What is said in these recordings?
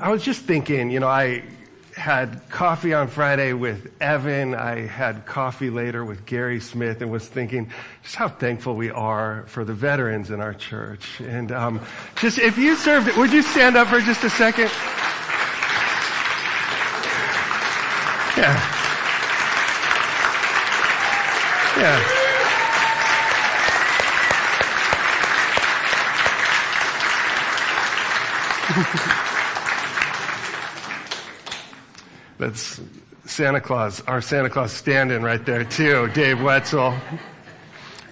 I was just thinking, you know, I had coffee on Friday with Evan. I had coffee later with Gary Smith and was thinking just how thankful we are for the veterans in our church. And um, just if you served, would you stand up for just a second? Yeah. Yeah. That's Santa Claus, our Santa Claus stand-in right there too, Dave Wetzel.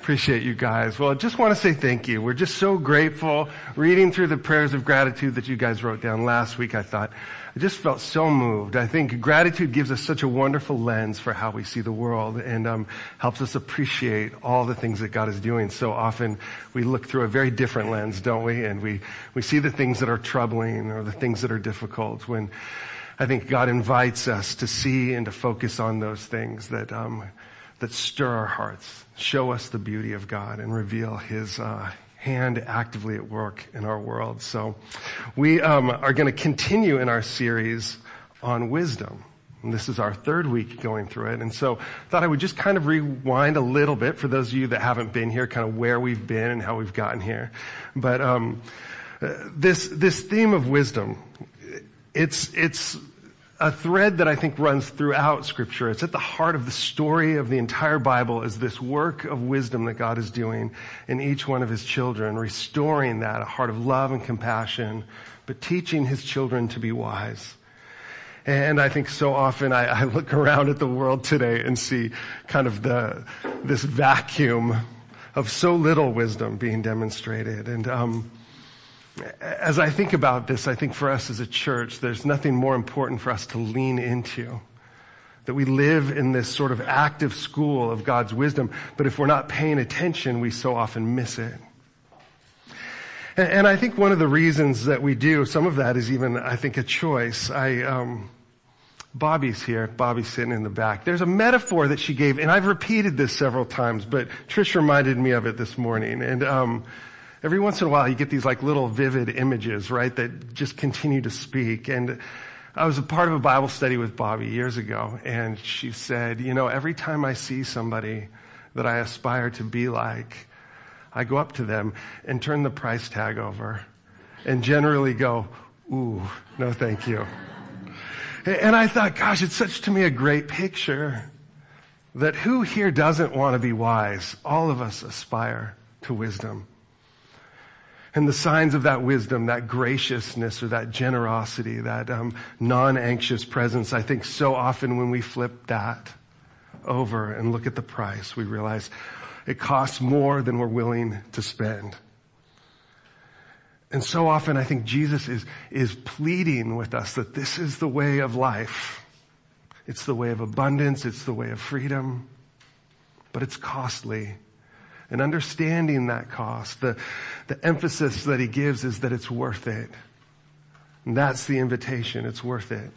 Appreciate you guys. Well, I just want to say thank you. We're just so grateful. Reading through the prayers of gratitude that you guys wrote down last week, I thought, I just felt so moved. I think gratitude gives us such a wonderful lens for how we see the world and um, helps us appreciate all the things that God is doing. So often we look through a very different lens, don't we? And we, we see the things that are troubling or the things that are difficult when I think God invites us to see and to focus on those things that um, that stir our hearts, show us the beauty of God, and reveal His uh, hand actively at work in our world. So, we um, are going to continue in our series on wisdom. And this is our third week going through it. And so I thought I would just kind of rewind a little bit for those of you that haven't been here, kind of where we've been and how we've gotten here. But, um, uh, this, this theme of wisdom, it's, it's a thread that I think runs throughout scripture. It's at the heart of the story of the entire Bible is this work of wisdom that God is doing in each one of his children, restoring that, a heart of love and compassion, but teaching his children to be wise. And I think so often I, I look around at the world today and see kind of the, this vacuum of so little wisdom being demonstrated. And, um, as I think about this, I think for us as a church, there's nothing more important for us to lean into. That we live in this sort of active school of God's wisdom, but if we're not paying attention, we so often miss it. And, I think one of the reasons that we do, some of that is even, I think, a choice. I, um, Bobby's here. Bobby's sitting in the back. There's a metaphor that she gave, and I've repeated this several times, but Trish reminded me of it this morning. And um, Every once in a while you get these like little vivid images, right, that just continue to speak. And I was a part of a Bible study with Bobby years ago, and she said, you know, every time I see somebody that I aspire to be like, I go up to them and turn the price tag over and generally go, ooh, no thank you. And I thought, gosh, it's such to me a great picture that who here doesn't want to be wise? All of us aspire to wisdom. And the signs of that wisdom, that graciousness or that generosity, that um, non-anxious presence, I think so often when we flip that over and look at the price, we realize it costs more than we're willing to spend. And so often I think Jesus is, is pleading with us that this is the way of life. It's the way of abundance. It's the way of freedom. But it's costly and understanding that cost, the, the emphasis that he gives is that it's worth it. And that's the invitation. It's worth it.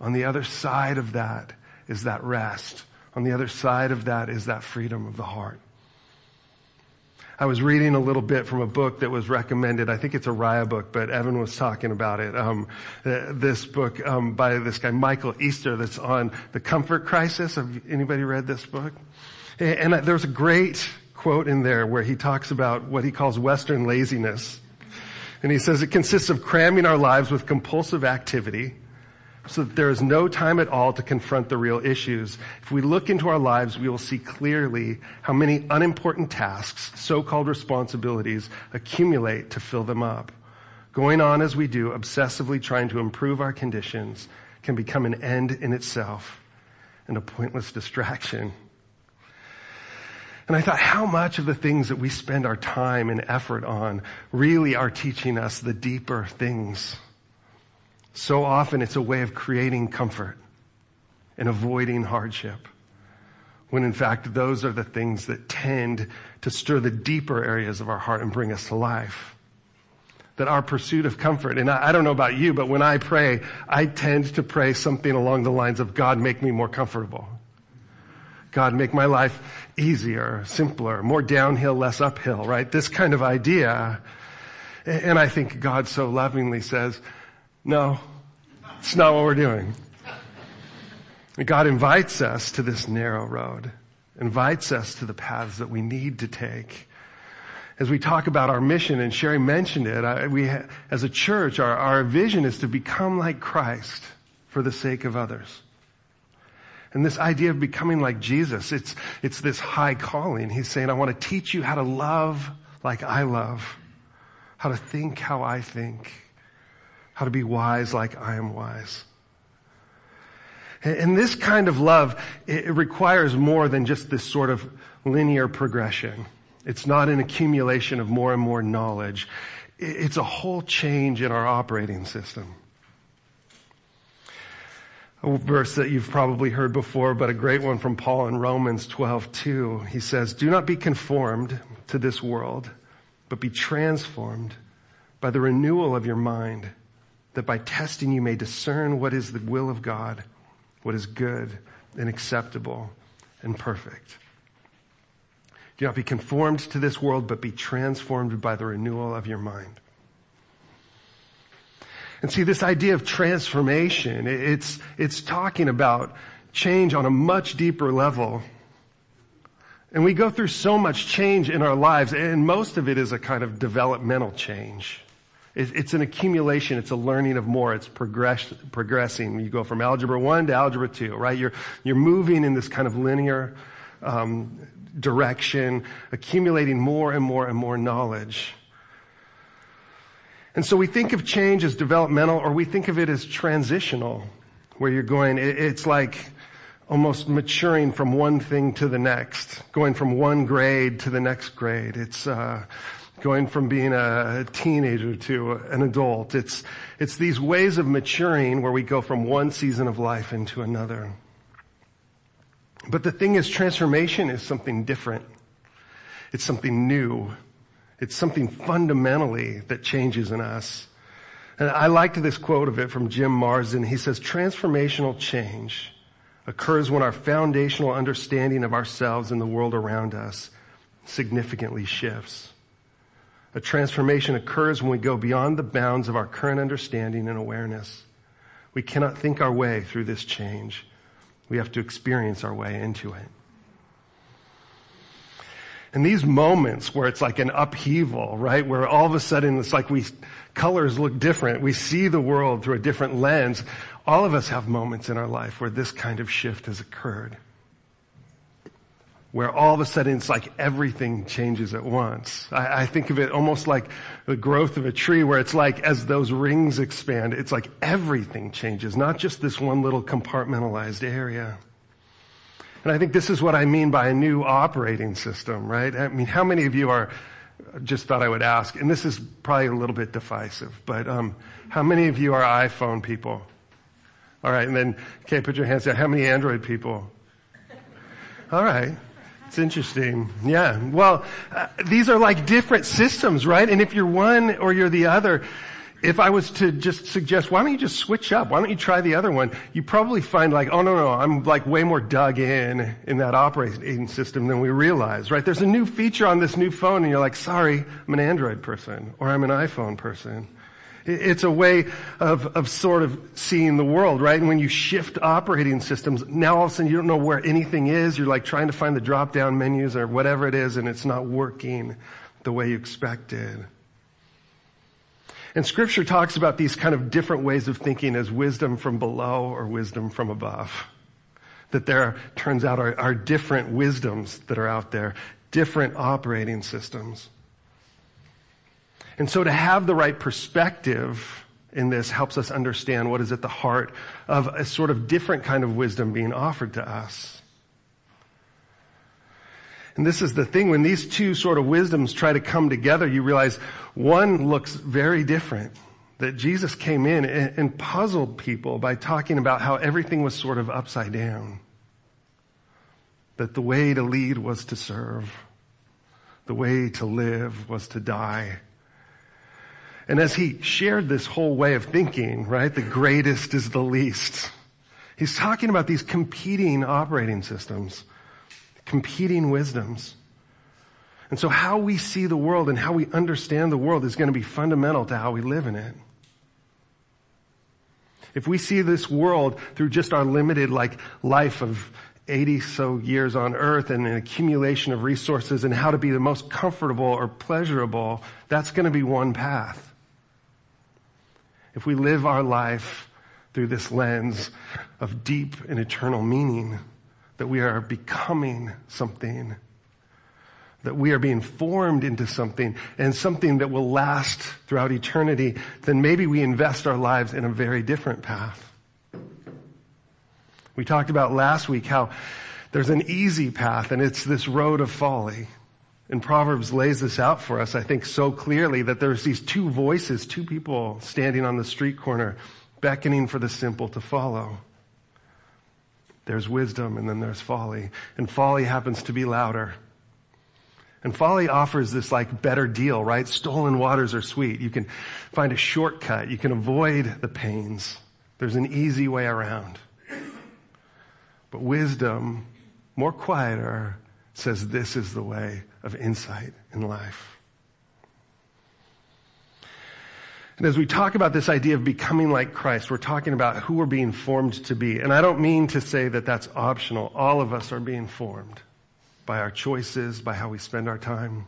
On the other side of that is that rest. On the other side of that is that freedom of the heart. I was reading a little bit from a book that was recommended. I think it's a Raya book, but Evan was talking about it. Um, this book um, by this guy Michael Easter that's on the comfort crisis. Have anybody read this book? And there's a great quote in there where he talks about what he calls Western laziness. And he says it consists of cramming our lives with compulsive activity so that there is no time at all to confront the real issues. If we look into our lives, we will see clearly how many unimportant tasks, so-called responsibilities, accumulate to fill them up. Going on as we do, obsessively trying to improve our conditions, can become an end in itself and a pointless distraction. And I thought how much of the things that we spend our time and effort on really are teaching us the deeper things. So often it's a way of creating comfort and avoiding hardship. When in fact those are the things that tend to stir the deeper areas of our heart and bring us to life. That our pursuit of comfort, and I, I don't know about you, but when I pray, I tend to pray something along the lines of God make me more comfortable. God, make my life easier, simpler, more downhill, less uphill, right? This kind of idea. And I think God so lovingly says, no, It's not what we're doing. God invites us to this narrow road, invites us to the paths that we need to take. As we talk about our mission, and Sherry mentioned it, we, as a church, our, our vision is to become like Christ for the sake of others. And this idea of becoming like Jesus, it's, it's this high calling. He's saying, I want to teach you how to love like I love, how to think how I think, how to be wise like I am wise. And this kind of love, it requires more than just this sort of linear progression. It's not an accumulation of more and more knowledge. It's a whole change in our operating system. A verse that you've probably heard before, but a great one from Paul in Romans 12, 2. He says, Do not be conformed to this world, but be transformed by the renewal of your mind, that by testing you may discern what is the will of God what is good and acceptable and perfect. Do not be conformed to this world, but be transformed by the renewal of your mind. And see, this idea of transformation, it's, it's talking about change on a much deeper level. And we go through so much change in our lives, and most of it is a kind of developmental change. It's an accumulation. It's a learning of more. It's progress, progressing. You go from algebra one to algebra two, right? You're, you're moving in this kind of linear, um, direction, accumulating more and more and more knowledge. And so we think of change as developmental or we think of it as transitional, where you're going, it's like almost maturing from one thing to the next, going from one grade to the next grade. It's, uh, going from being a teenager to an adult. It's, it's these ways of maturing where we go from one season of life into another. But the thing is, transformation is something different. It's something new. It's something fundamentally that changes in us. And I liked this quote of it from Jim Marsden. He says, transformational change occurs when our foundational understanding of ourselves and the world around us significantly shifts. A transformation occurs when we go beyond the bounds of our current understanding and awareness. We cannot think our way through this change. We have to experience our way into it. And these moments where it's like an upheaval, right? Where all of a sudden it's like we, colors look different. We see the world through a different lens. All of us have moments in our life where this kind of shift has occurred where all of a sudden it's like everything changes at once. I, I, think of it almost like the growth of a tree where it's like as those rings expand, it's like everything changes, not just this one little compartmentalized area. And I think this is what I mean by a new operating system, right? I mean, how many of you are, just thought I would ask, and this is probably a little bit divisive, but um, how many of you are iPhone people? All right, and then, okay, put your hands down. How many Android people? All right. It's interesting. Yeah. Well, uh, these are like different systems, right? And if you're one or you're the other, if I was to just suggest, why don't you just switch up? Why don't you try the other one? You probably find like, oh no, no, I'm like way more dug in in that operating system than we realize, right? There's a new feature on this new phone and you're like, sorry, I'm an Android person or I'm an iPhone person. It's a way of, of sort of seeing the world, right? And when you shift operating systems, now all of a sudden you don't know where anything is. You're like trying to find the drop down menus or whatever it is and it's not working the way you expected. And scripture talks about these kind of different ways of thinking as wisdom from below or wisdom from above. That there turns out are, are different wisdoms that are out there, different operating systems. And so to have the right perspective in this helps us understand what is at the heart of a sort of different kind of wisdom being offered to us. And this is the thing, when these two sort of wisdoms try to come together, you realize one looks very different. That Jesus came in and puzzled people by talking about how everything was sort of upside down. That the way to lead was to serve. The way to live was to die. And as he shared this whole way of thinking, right, the greatest is the least. He's talking about these competing operating systems, competing wisdoms. And so how we see the world and how we understand the world is going to be fundamental to how we live in it. If we see this world through just our limited like life of 80 so years on earth and an accumulation of resources and how to be the most comfortable or pleasurable, that's going to be one path. If we live our life through this lens of deep and eternal meaning, that we are becoming something, that we are being formed into something and something that will last throughout eternity, then maybe we invest our lives in a very different path. We talked about last week how there's an easy path and it's this road of folly. And Proverbs lays this out for us, I think, so clearly that there's these two voices, two people standing on the street corner, beckoning for the simple to follow. There's wisdom and then there's folly. And folly happens to be louder. And folly offers this like better deal, right? Stolen waters are sweet. You can find a shortcut. You can avoid the pains. There's an easy way around. But wisdom, more quieter, says this is the way of insight in life. And as we talk about this idea of becoming like Christ, we're talking about who we're being formed to be. And I don't mean to say that that's optional. All of us are being formed by our choices, by how we spend our time.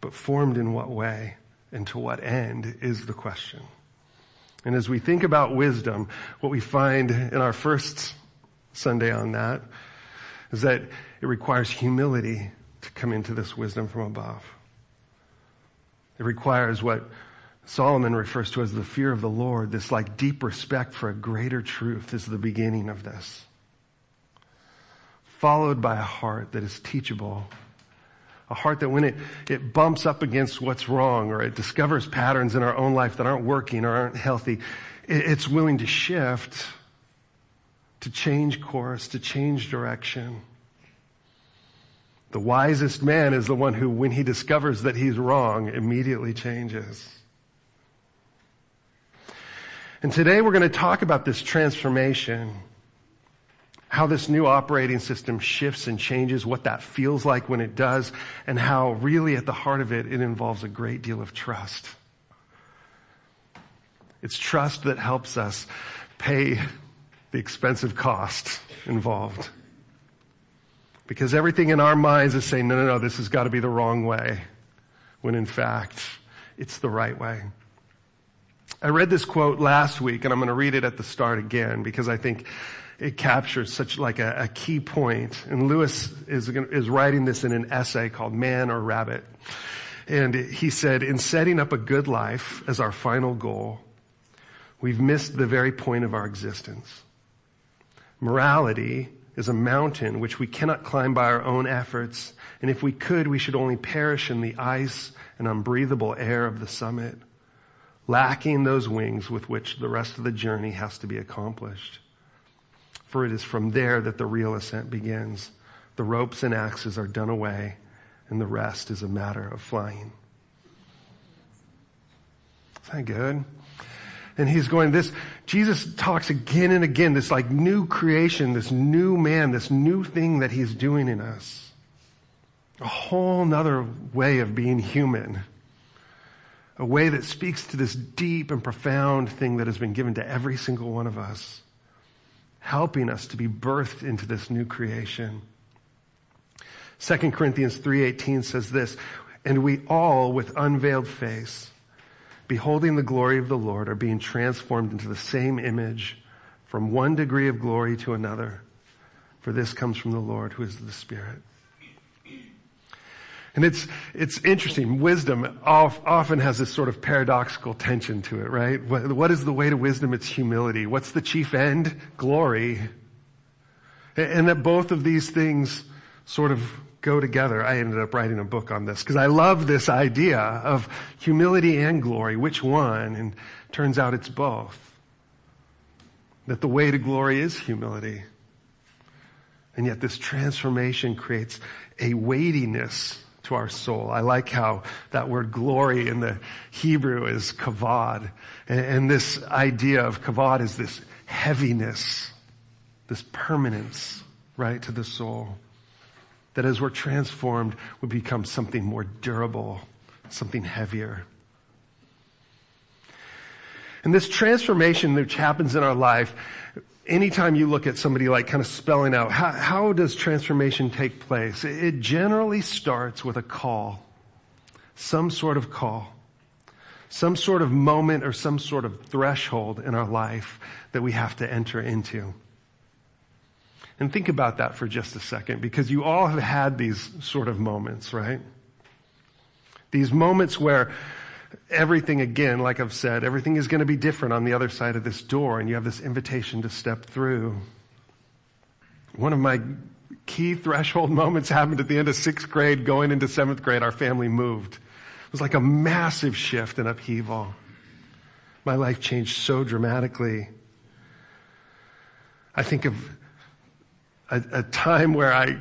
But formed in what way and to what end is the question. And as we think about wisdom, what we find in our first Sunday on that is that it requires humility to come into this wisdom from above. It requires what Solomon refers to as the fear of the Lord, this like deep respect for a greater truth is the beginning of this. Followed by a heart that is teachable. A heart that when it, it bumps up against what's wrong or it discovers patterns in our own life that aren't working or aren't healthy, it, it's willing to shift to change course, to change direction. The wisest man is the one who, when he discovers that he's wrong, immediately changes. And today we're going to talk about this transformation, how this new operating system shifts and changes, what that feels like when it does, and how really at the heart of it, it involves a great deal of trust. It's trust that helps us pay the expensive cost involved. Because everything in our minds is saying, no, no, no, this has got to be the wrong way. When in fact, it's the right way. I read this quote last week and I'm going to read it at the start again because I think it captures such like a, a key point. And Lewis is, is writing this in an essay called Man or Rabbit. And he said, in setting up a good life as our final goal, we've missed the very point of our existence. Morality is a mountain which we cannot climb by our own efforts, and if we could, we should only perish in the ice and unbreathable air of the summit, lacking those wings with which the rest of the journey has to be accomplished. For it is from there that the real ascent begins. The ropes and axes are done away, and the rest is a matter of flying. Is that good? And he's going, this, Jesus talks again and again, this like new creation, this new man, this new thing that he's doing in us. A whole nother way of being human. A way that speaks to this deep and profound thing that has been given to every single one of us. Helping us to be birthed into this new creation. 2 Corinthians 3.18 says this, and we all with unveiled face beholding the glory of the Lord, are being transformed into the same image from one degree of glory to another. For this comes from the Lord who is the Spirit. And it's, it's interesting. Wisdom often has this sort of paradoxical tension to it, right? What is the way to wisdom? It's humility. What's the chief end? Glory. And that both of these things sort of go together. I ended up writing a book on this because I love this idea of humility and glory. Which one? And turns out it's both. That the way to glory is humility. And yet this transformation creates a weightiness to our soul. I like how that word glory in the Hebrew is kavod. And, and this idea of kavod is this heaviness, this permanence, right, to the soul that as we're transformed, we become something more durable, something heavier. And this transformation which happens in our life, anytime you look at somebody like kind of spelling out, how, how does transformation take place? It generally starts with a call. Some sort of call. Some sort of moment or some sort of threshold in our life that we have to enter into. And think about that for just a second because you all have had these sort of moments, right? These moments where everything again, like I've said, everything is going to be different on the other side of this door and you have this invitation to step through. One of my key threshold moments happened at the end of sixth grade going into seventh grade. Our family moved. It was like a massive shift and upheaval. My life changed so dramatically. I think of a, a time where I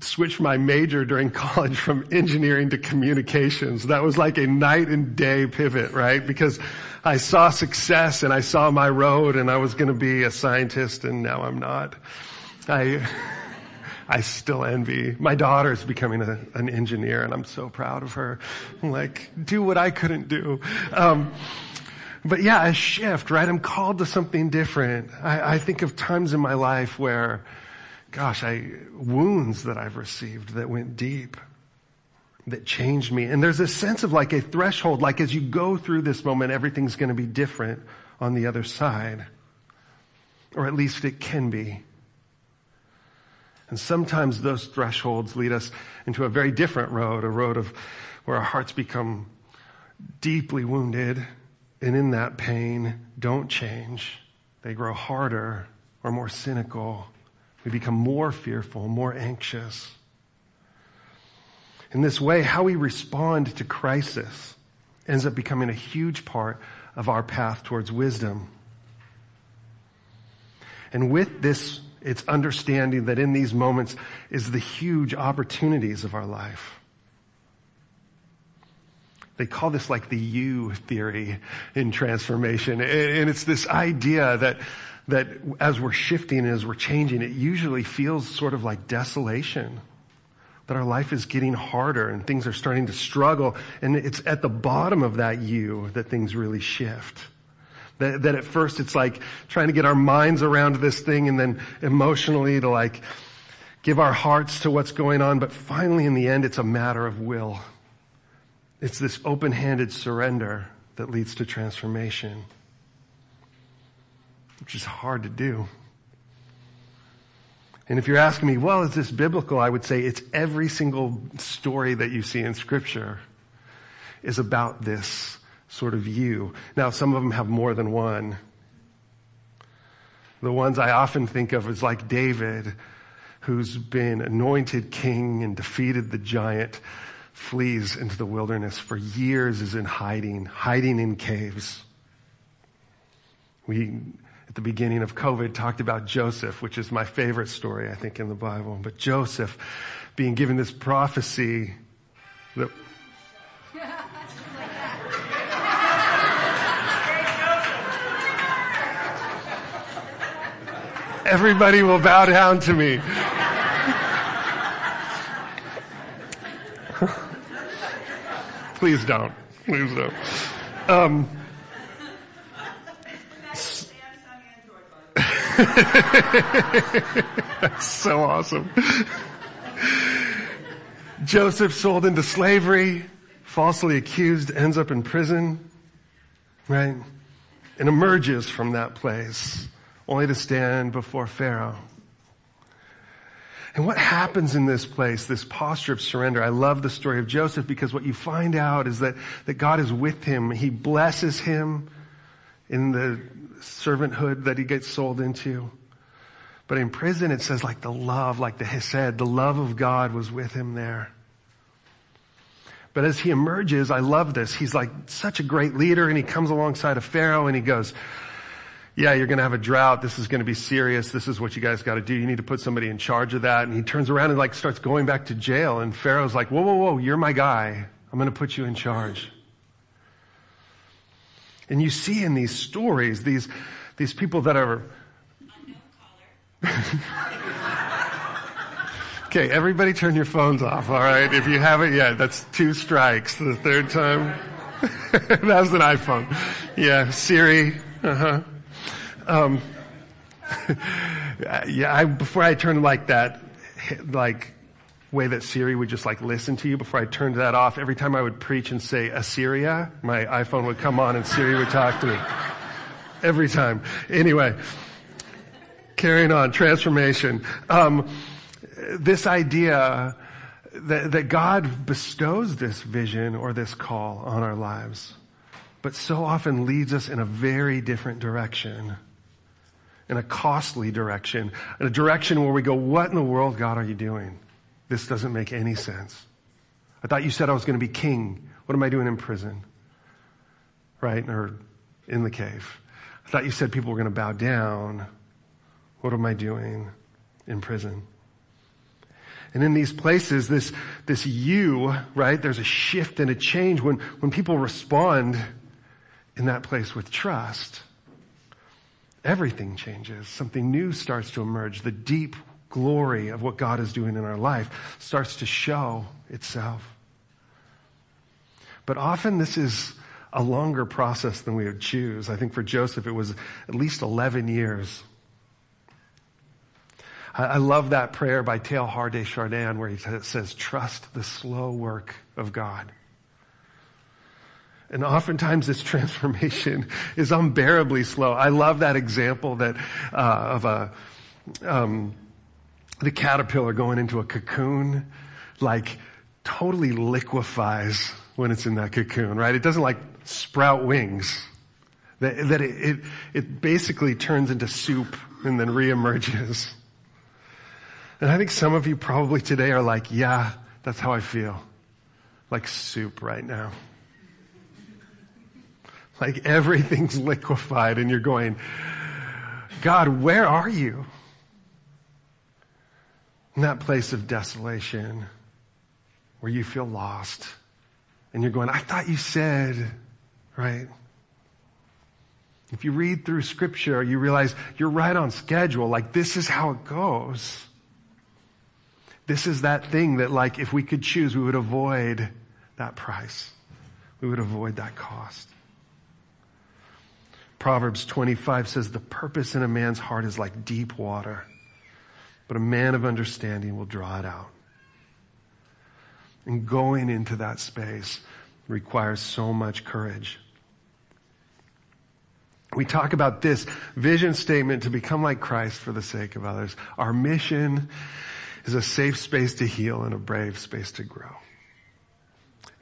switched my major during college from engineering to communications. That was like a night and day pivot, right? Because I saw success and I saw my road and I was going to be a scientist and now I'm not. I, I still envy. My daughter is becoming a, an engineer and I'm so proud of her. I'm like, do what I couldn't do. Um, but yeah, a shift, right? I'm called to something different. I, I think of times in my life where gosh, I, wounds that I've received that went deep, that changed me. And there's a sense of like a threshold, like as you go through this moment, everything's going to be different on the other side. Or at least it can be. And sometimes those thresholds lead us into a very different road, a road of where our hearts become deeply wounded and in that pain don't change. They grow harder or more cynical we become more fearful, more anxious. In this way, how we respond to crisis ends up becoming a huge part of our path towards wisdom. And with this, it's understanding that in these moments is the huge opportunities of our life. They call this like the U theory in transformation. And it's this idea that that as we're shifting, and as we're changing, it usually feels sort of like desolation. That our life is getting harder and things are starting to struggle. And it's at the bottom of that U that things really shift. That, that at first it's like trying to get our minds around this thing and then emotionally to like give our hearts to what's going on. But finally in the end, it's a matter of will. It's this open-handed surrender that leads to transformation which is hard to do. And if you're asking me, well, is this biblical? I would say it's every single story that you see in scripture is about this sort of U. Now, some of them have more than one. The ones I often think of is like David, who's been anointed king and defeated the giant, flees into the wilderness for years is in hiding, hiding in caves. We at the beginning of COVID talked about Joseph, which is my favorite story, I think, in the Bible. But Joseph being given this prophecy that Everybody will bow down to me. Please don't. Please don't. Um, That's so awesome. Joseph sold into slavery, falsely accused, ends up in prison, right? And emerges from that place only to stand before Pharaoh. And what happens in this place, this posture of surrender? I love the story of Joseph because what you find out is that, that God is with him. He blesses him in the servanthood that he gets sold into. But in prison, it says like the love, like the Hesed, the love of God was with him there. But as he emerges, I love this. He's like such a great leader and he comes alongside of Pharaoh and he goes, yeah, you're going to have a drought. This is going to be serious. This is what you guys got to do. You need to put somebody in charge of that. And he turns around and like starts going back to jail. And Pharaoh's like, whoa, whoa, whoa, you're my guy. I'm going to put you in charge. And you see in these stories, these, these people that are. okay, everybody turn your phones off, alright? If you haven't yet, that's two strikes. The third time, that was an iPhone. Yeah, Siri. Uh huh. Um, yeah, I, before I turned like that, like way that Siri would just like listen to you before I turned that off. Every time I would preach and say Assyria, my iPhone would come on and Siri would talk to me. Every time. Anyway, carrying on, transformation. Um, this idea that, that God bestows this vision or this call on our lives, but so often leads us in a very different direction. In a costly direction. In a direction where we go, what in the world, God, are you doing? This doesn't make any sense. I thought you said I was going to be king. What am I doing in prison? Right? Or in the cave. I thought you said people were going to bow down. What am I doing in prison? And in these places, this, this U, right, there's a shift and a change when, when people respond in that place with trust. Everything changes. Something new starts to emerge. The deep glory of what God is doing in our life starts to show itself. But often this is a longer process than we would choose. I think for Joseph it was at least 11 years. I love that prayer by Teilhard de Chardin where he says, trust the slow work of God. And oftentimes this transformation is unbearably slow. I love that example that, uh, of a, um, the caterpillar going into a cocoon, like totally liquefies when it's in that cocoon, right? It doesn't like sprout wings. That, that it, it, it basically turns into soup and then reemerges. And I think some of you probably today are like, yeah, that's how I feel. Like soup right now. Like everything's liquefied and you're going, God, where are you? In that place of desolation where you feel lost and you're going, I thought you said, right? If you read through scripture, you realize you're right on schedule. Like this is how it goes. This is that thing that like if we could choose, we would avoid that price. We would avoid that cost. Proverbs 25 says, the purpose in a man's heart is like deep water, but a man of understanding will draw it out. And going into that space requires so much courage. We talk about this vision statement to become like Christ for the sake of others. Our mission is a safe space to heal and a brave space to grow.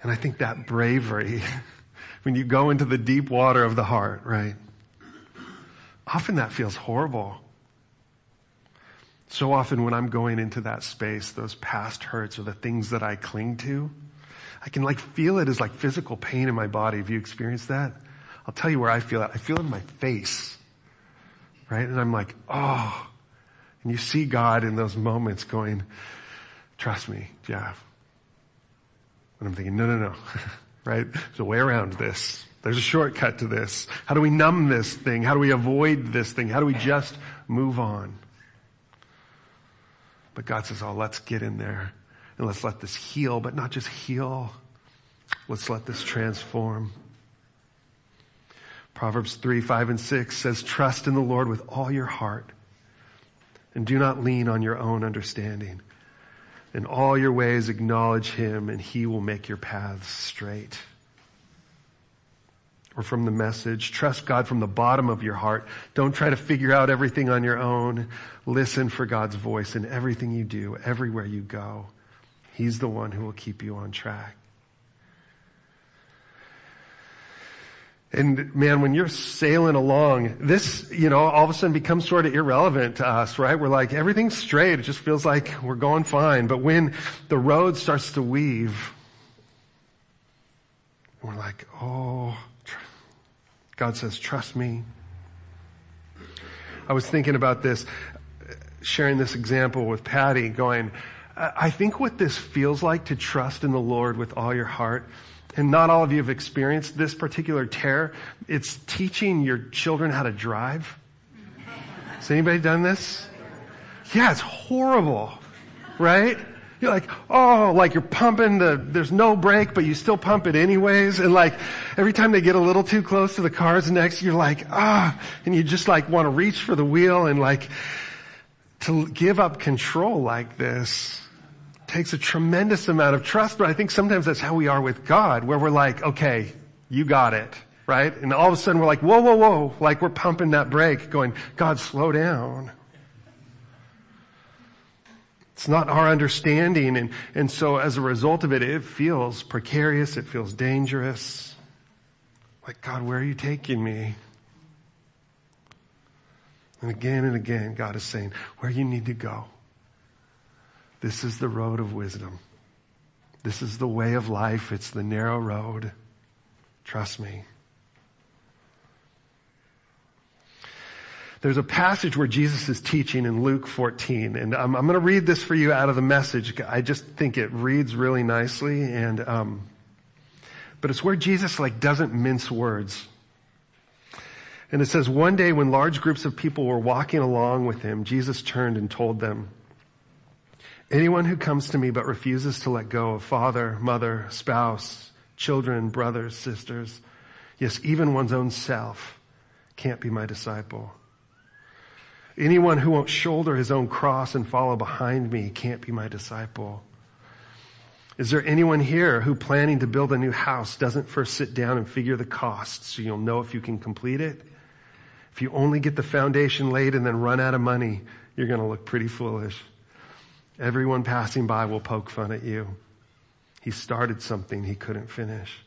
And I think that bravery, when you go into the deep water of the heart, right? Often that feels horrible. So often when I'm going into that space, those past hurts or the things that I cling to, I can like feel it as like physical pain in my body. Have you experienced that? I'll tell you where I feel it. I feel it in my face. Right? And I'm like, oh. And you see God in those moments going, trust me, Jeff. And I'm thinking, no, no, no. right? There's a way around this. There's a shortcut to this. How do we numb this thing? How do we avoid this thing? How do we just move on? But God says, oh, let's get in there and let's let this heal, but not just heal. Let's let this transform. Proverbs 3, 5, and 6 says, trust in the Lord with all your heart and do not lean on your own understanding. In all your ways acknowledge him and he will make your paths straight or from the message. Trust God from the bottom of your heart. Don't try to figure out everything on your own. Listen for God's voice in everything you do, everywhere you go. He's the one who will keep you on track. And man, when you're sailing along, this, you know, all of a sudden becomes sort of irrelevant to us, right? We're like, everything's straight. It just feels like we're going fine. But when the road starts to weave, we're like, oh, God says, trust me. I was thinking about this, sharing this example with Patty going, I think what this feels like to trust in the Lord with all your heart, and not all of you have experienced this particular tear, it's teaching your children how to drive. Has anybody done this? Yeah, it's horrible, right? You're like, oh, like you're pumping the, there's no brake, but you still pump it anyways. And like, every time they get a little too close to the cars next, you're like, ah, and you just like want to reach for the wheel and like, to give up control like this takes a tremendous amount of trust, but I think sometimes that's how we are with God, where we're like, okay, you got it, right? And all of a sudden we're like, whoa, whoa, whoa, like we're pumping that brake going, God, slow down. It's not our understanding. And, and so as a result of it, it feels precarious. It feels dangerous. Like, God, where are you taking me? And again and again, God is saying, where you need to go. This is the road of wisdom. This is the way of life. It's the narrow road. Trust me. There's a passage where Jesus is teaching in Luke 14, and I'm, I'm going to read this for you out of the message. I just think it reads really nicely, and um, but it's where Jesus like doesn't mince words. And it says, one day when large groups of people were walking along with him, Jesus turned and told them, anyone who comes to me but refuses to let go of father, mother, spouse, children, brothers, sisters, yes, even one's own self, can't be my disciple. Anyone who won't shoulder his own cross and follow behind me can't be my disciple. Is there anyone here who planning to build a new house doesn't first sit down and figure the costs so you'll know if you can complete it? If you only get the foundation laid and then run out of money, you're going to look pretty foolish. Everyone passing by will poke fun at you. He started something he couldn't finish.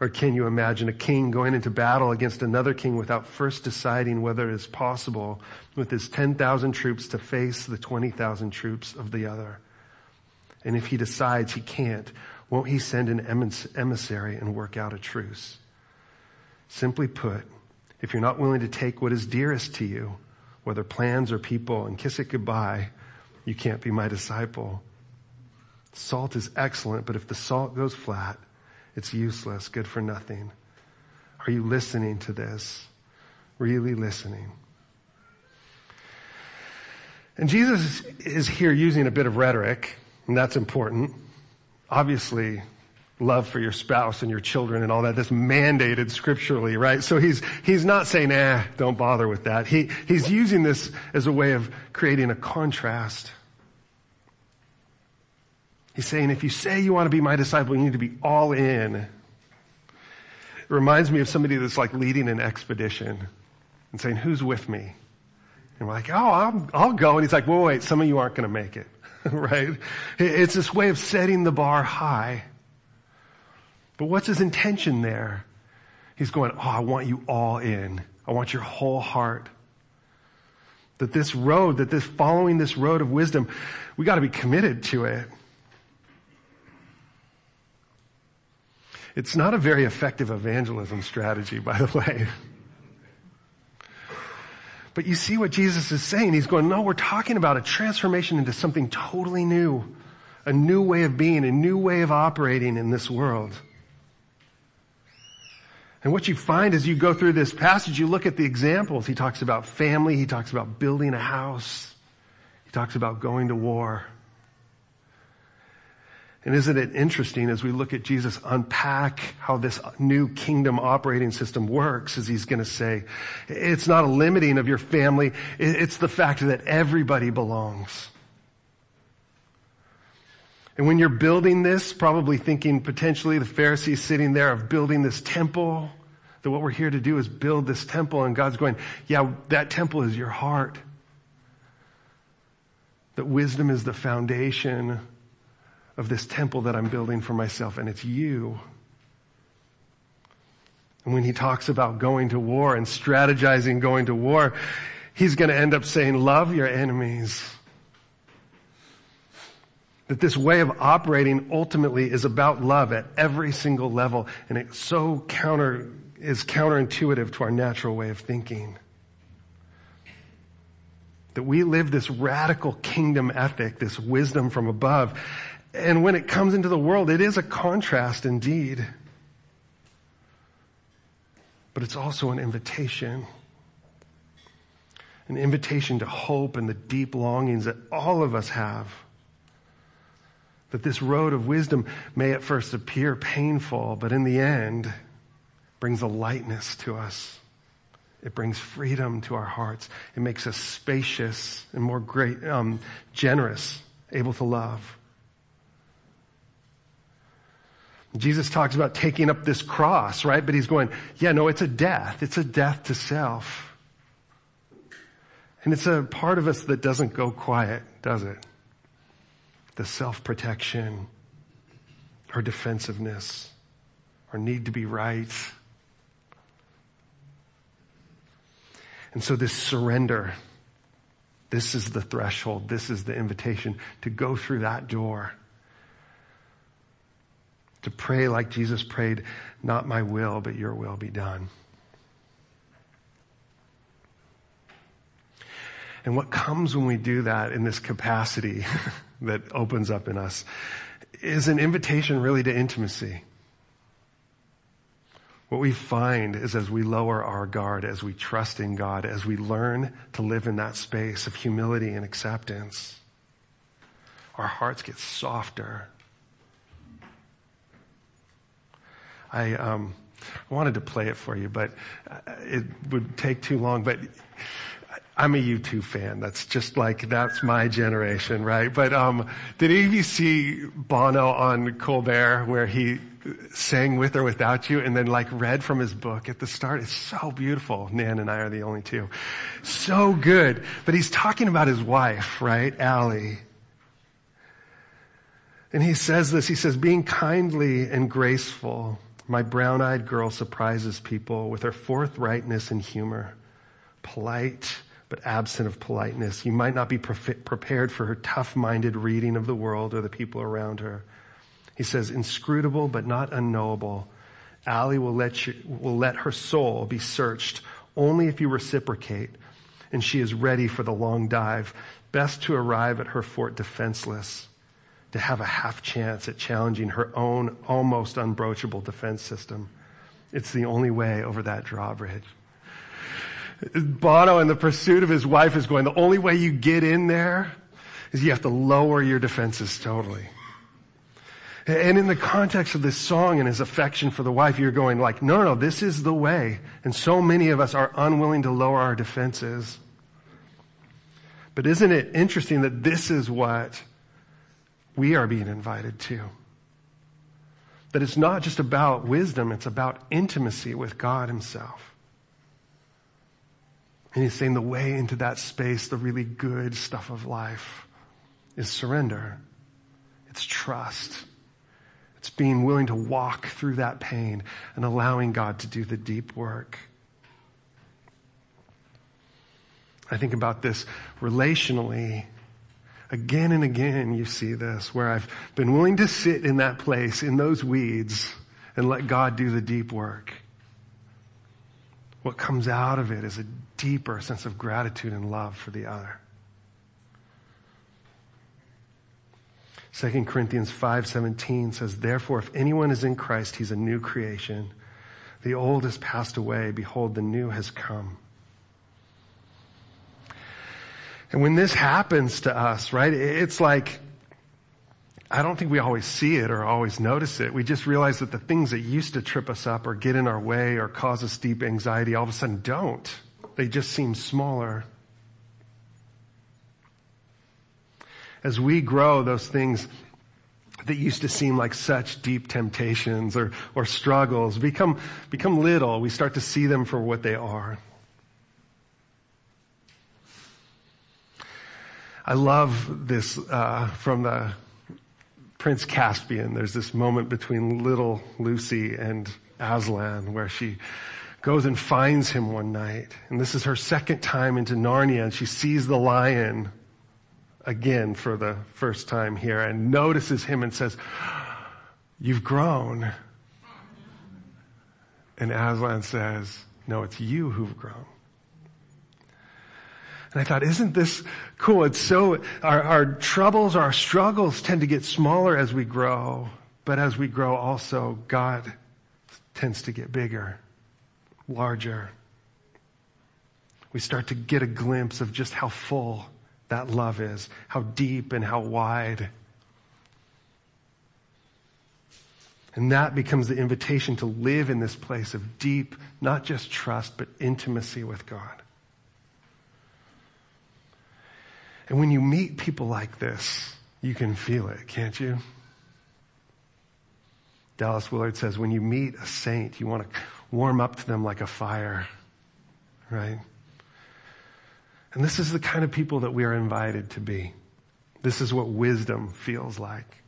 Or can you imagine a king going into battle against another king without first deciding whether it is possible with his 10,000 troops to face the 20,000 troops of the other? And if he decides he can't, won't he send an emissary and work out a truce? Simply put, if you're not willing to take what is dearest to you, whether plans or people, and kiss it goodbye, you can't be my disciple. Salt is excellent, but if the salt goes flat, it's useless, good for nothing. Are you listening to this? Really listening? And Jesus is here using a bit of rhetoric, and that's important. Obviously, love for your spouse and your children and all that, that's mandated scripturally, right? So he's, he's not saying, eh, don't bother with that. He, he's using this as a way of creating a contrast. He's saying, if you say you want to be my disciple, you need to be all in. It reminds me of somebody that's like leading an expedition and saying, who's with me? And we're like, oh, I'll, I'll go. And he's like, wait, wait, some of you aren't going to make it. right? It's this way of setting the bar high. But what's his intention there? He's going, oh, I want you all in. I want your whole heart. That this road, that this following this road of wisdom, we got to be committed to it. It's not a very effective evangelism strategy, by the way. But you see what Jesus is saying. He's going, no, we're talking about a transformation into something totally new. A new way of being, a new way of operating in this world. And what you find as you go through this passage, you look at the examples. He talks about family. He talks about building a house. He talks about going to war. And isn't it interesting as we look at Jesus unpack how this new kingdom operating system works, as he's going to say, it's not a limiting of your family. It's the fact that everybody belongs. And when you're building this, probably thinking potentially the Pharisees sitting there of building this temple, that what we're here to do is build this temple and God's going, yeah, that temple is your heart. That wisdom is the foundation of this temple that I'm building for myself, and it's you. And when he talks about going to war and strategizing going to war, he's going to end up saying, love your enemies. That this way of operating ultimately is about love at every single level, and it so counter, is counterintuitive to our natural way of thinking. That we live this radical kingdom ethic, this wisdom from above, and when it comes into the world, it is a contrast indeed. But it's also an invitation. An invitation to hope and the deep longings that all of us have. That this road of wisdom may at first appear painful, but in the end brings a lightness to us. It brings freedom to our hearts. It makes us spacious and more great, um, generous, able to love. Jesus talks about taking up this cross, right? But he's going, yeah, no, it's a death. It's a death to self. And it's a part of us that doesn't go quiet, does it? The self-protection, our defensiveness, our need to be right. And so this surrender, this is the threshold, this is the invitation to go through that door. To pray like Jesus prayed, not my will, but your will be done. And what comes when we do that in this capacity that opens up in us is an invitation really to intimacy. What we find is as we lower our guard, as we trust in God, as we learn to live in that space of humility and acceptance, our hearts get softer. I um, wanted to play it for you, but uh, it would take too long. But I'm a U2 fan. That's just like, that's my generation, right? But, um, did any see Bono on Colbert where he sang with or without you and then like read from his book at the start? It's so beautiful. Nan and I are the only two. So good. But he's talking about his wife, right? Ali. And he says this, he says, being kindly and graceful, my brown-eyed girl surprises people with her forthrightness and humor. Polite, but absent of politeness. You might not be pre- prepared for her tough-minded reading of the world or the people around her. He says, inscrutable but not unknowable. Ali will let, you, will let her soul be searched only if you reciprocate, and she is ready for the long dive. Best to arrive at her fort defenseless, to have a half chance at challenging her own almost unbroachable defense system. It's the only way over that drawbridge. Bono in the pursuit of his wife is going, the only way you get in there is you have to lower your defenses totally. And in the context of this song and his affection for the wife, you're going like, no, no, no, this is the way. And so many of us are unwilling to lower our defenses. But isn't it interesting that this is what we are being invited to? That it's not just about wisdom, it's about intimacy with God himself. And he's saying the way into that space, the really good stuff of life, is surrender. It's trust. It's being willing to walk through that pain and allowing God to do the deep work. I think about this relationally. Again and again, you see this where I've been willing to sit in that place, in those weeds, and let God do the deep work. What comes out of it is a deeper sense of gratitude and love for the other. 2 Corinthians 5:17 says, "Therefore if anyone is in Christ, he's a new creation. The old has passed away, behold the new has come." And when this happens to us, right, it's like I don't think we always see it or always notice it. We just realize that the things that used to trip us up or get in our way or cause us deep anxiety all of a sudden don't. They just seem smaller. As we grow, those things that used to seem like such deep temptations or, or struggles become, become little. We start to see them for what they are. I love this uh, from the Prince Caspian. There's this moment between little Lucy and Aslan where she goes and finds him one night. And this is her second time into Narnia and she sees the lion again for the first time here and notices him and says, you've grown. And Aslan says, no, it's you who've grown. And I thought, isn't this cool? It's so, our, our troubles, our struggles tend to get smaller as we grow. But as we grow also, God tends to get bigger, larger. We start to get a glimpse of just how full that love is, how deep and how wide. And that becomes the invitation to live in this place of deep, not just trust, but intimacy with God. And when you meet people like this, you can feel it, can't you? Dallas Willard says, when you meet a saint, you want to warm up to them like a fire, right? And this is the kind of people that we are invited to be. This is what wisdom feels like.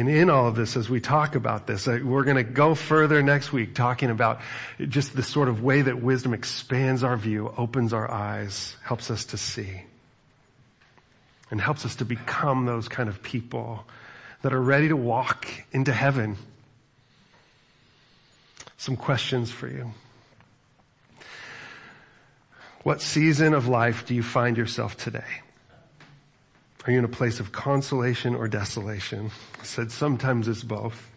And in all of this, as we talk about this, uh, we're going to go further next week talking about just the sort of way that wisdom expands our view, opens our eyes, helps us to see, and helps us to become those kind of people that are ready to walk into heaven. Some questions for you. What season of life do you find yourself today? Are you in a place of consolation or desolation? I said sometimes it's both.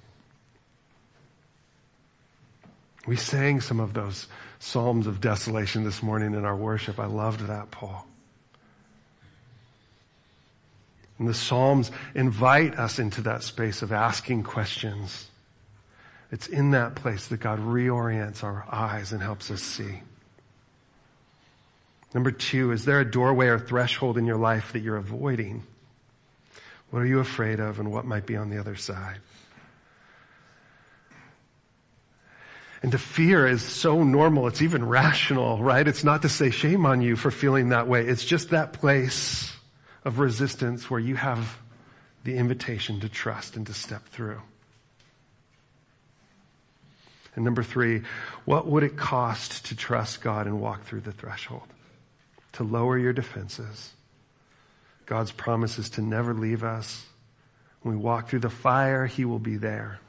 We sang some of those psalms of desolation this morning in our worship. I loved that, Paul. And the Psalms invite us into that space of asking questions. It's in that place that God reorients our eyes and helps us see. Number two, is there a doorway or threshold in your life that you're avoiding? What are you afraid of and what might be on the other side? And to fear is so normal. It's even rational, right? It's not to say shame on you for feeling that way. It's just that place of resistance where you have the invitation to trust and to step through. And number three, what would it cost to trust God and walk through the threshold? To lower your defenses. God's promise is to never leave us. When we walk through the fire, He will be there.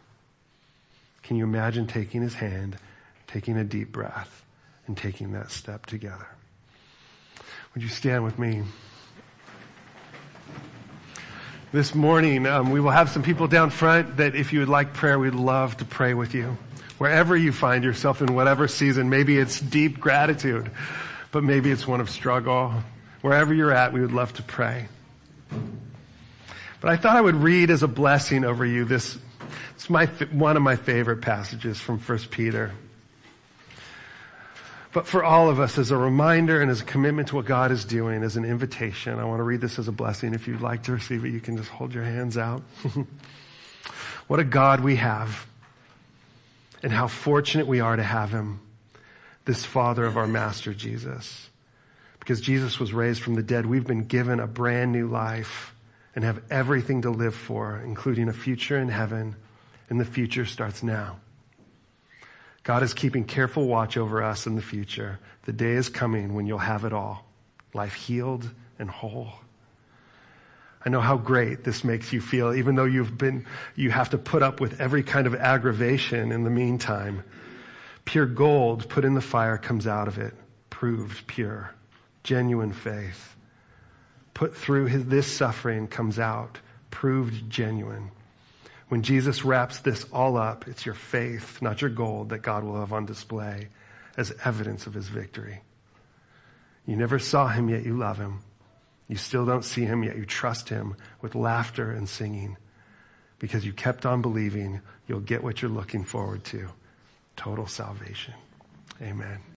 Can you imagine taking His hand, taking a deep breath, and taking that step together? Would you stand with me? This morning, um, we will have some people down front that if you would like prayer, we'd love to pray with you. Wherever you find yourself in whatever season, maybe it's deep gratitude but maybe it's one of struggle. Wherever you're at, we would love to pray. But I thought I would read as a blessing over you this, it's my, one of my favorite passages from 1 Peter. But for all of us, as a reminder and as a commitment to what God is doing, as an invitation, I want to read this as a blessing. If you'd like to receive it, you can just hold your hands out. what a God we have, and how fortunate we are to have Him this Father of our Master Jesus. Because Jesus was raised from the dead, we've been given a brand new life and have everything to live for, including a future in heaven, and the future starts now. God is keeping careful watch over us in the future. The day is coming when you'll have it all. Life healed and whole. I know how great this makes you feel, even though you've been, you have to put up with every kind of aggravation in the meantime. Pure gold put in the fire comes out of it, proved pure. Genuine faith. Put through his, this suffering comes out, proved genuine. When Jesus wraps this all up, it's your faith, not your gold, that God will have on display as evidence of his victory. You never saw him, yet you love him. You still don't see him, yet you trust him with laughter and singing. Because you kept on believing, you'll get what you're looking forward to total salvation. Amen.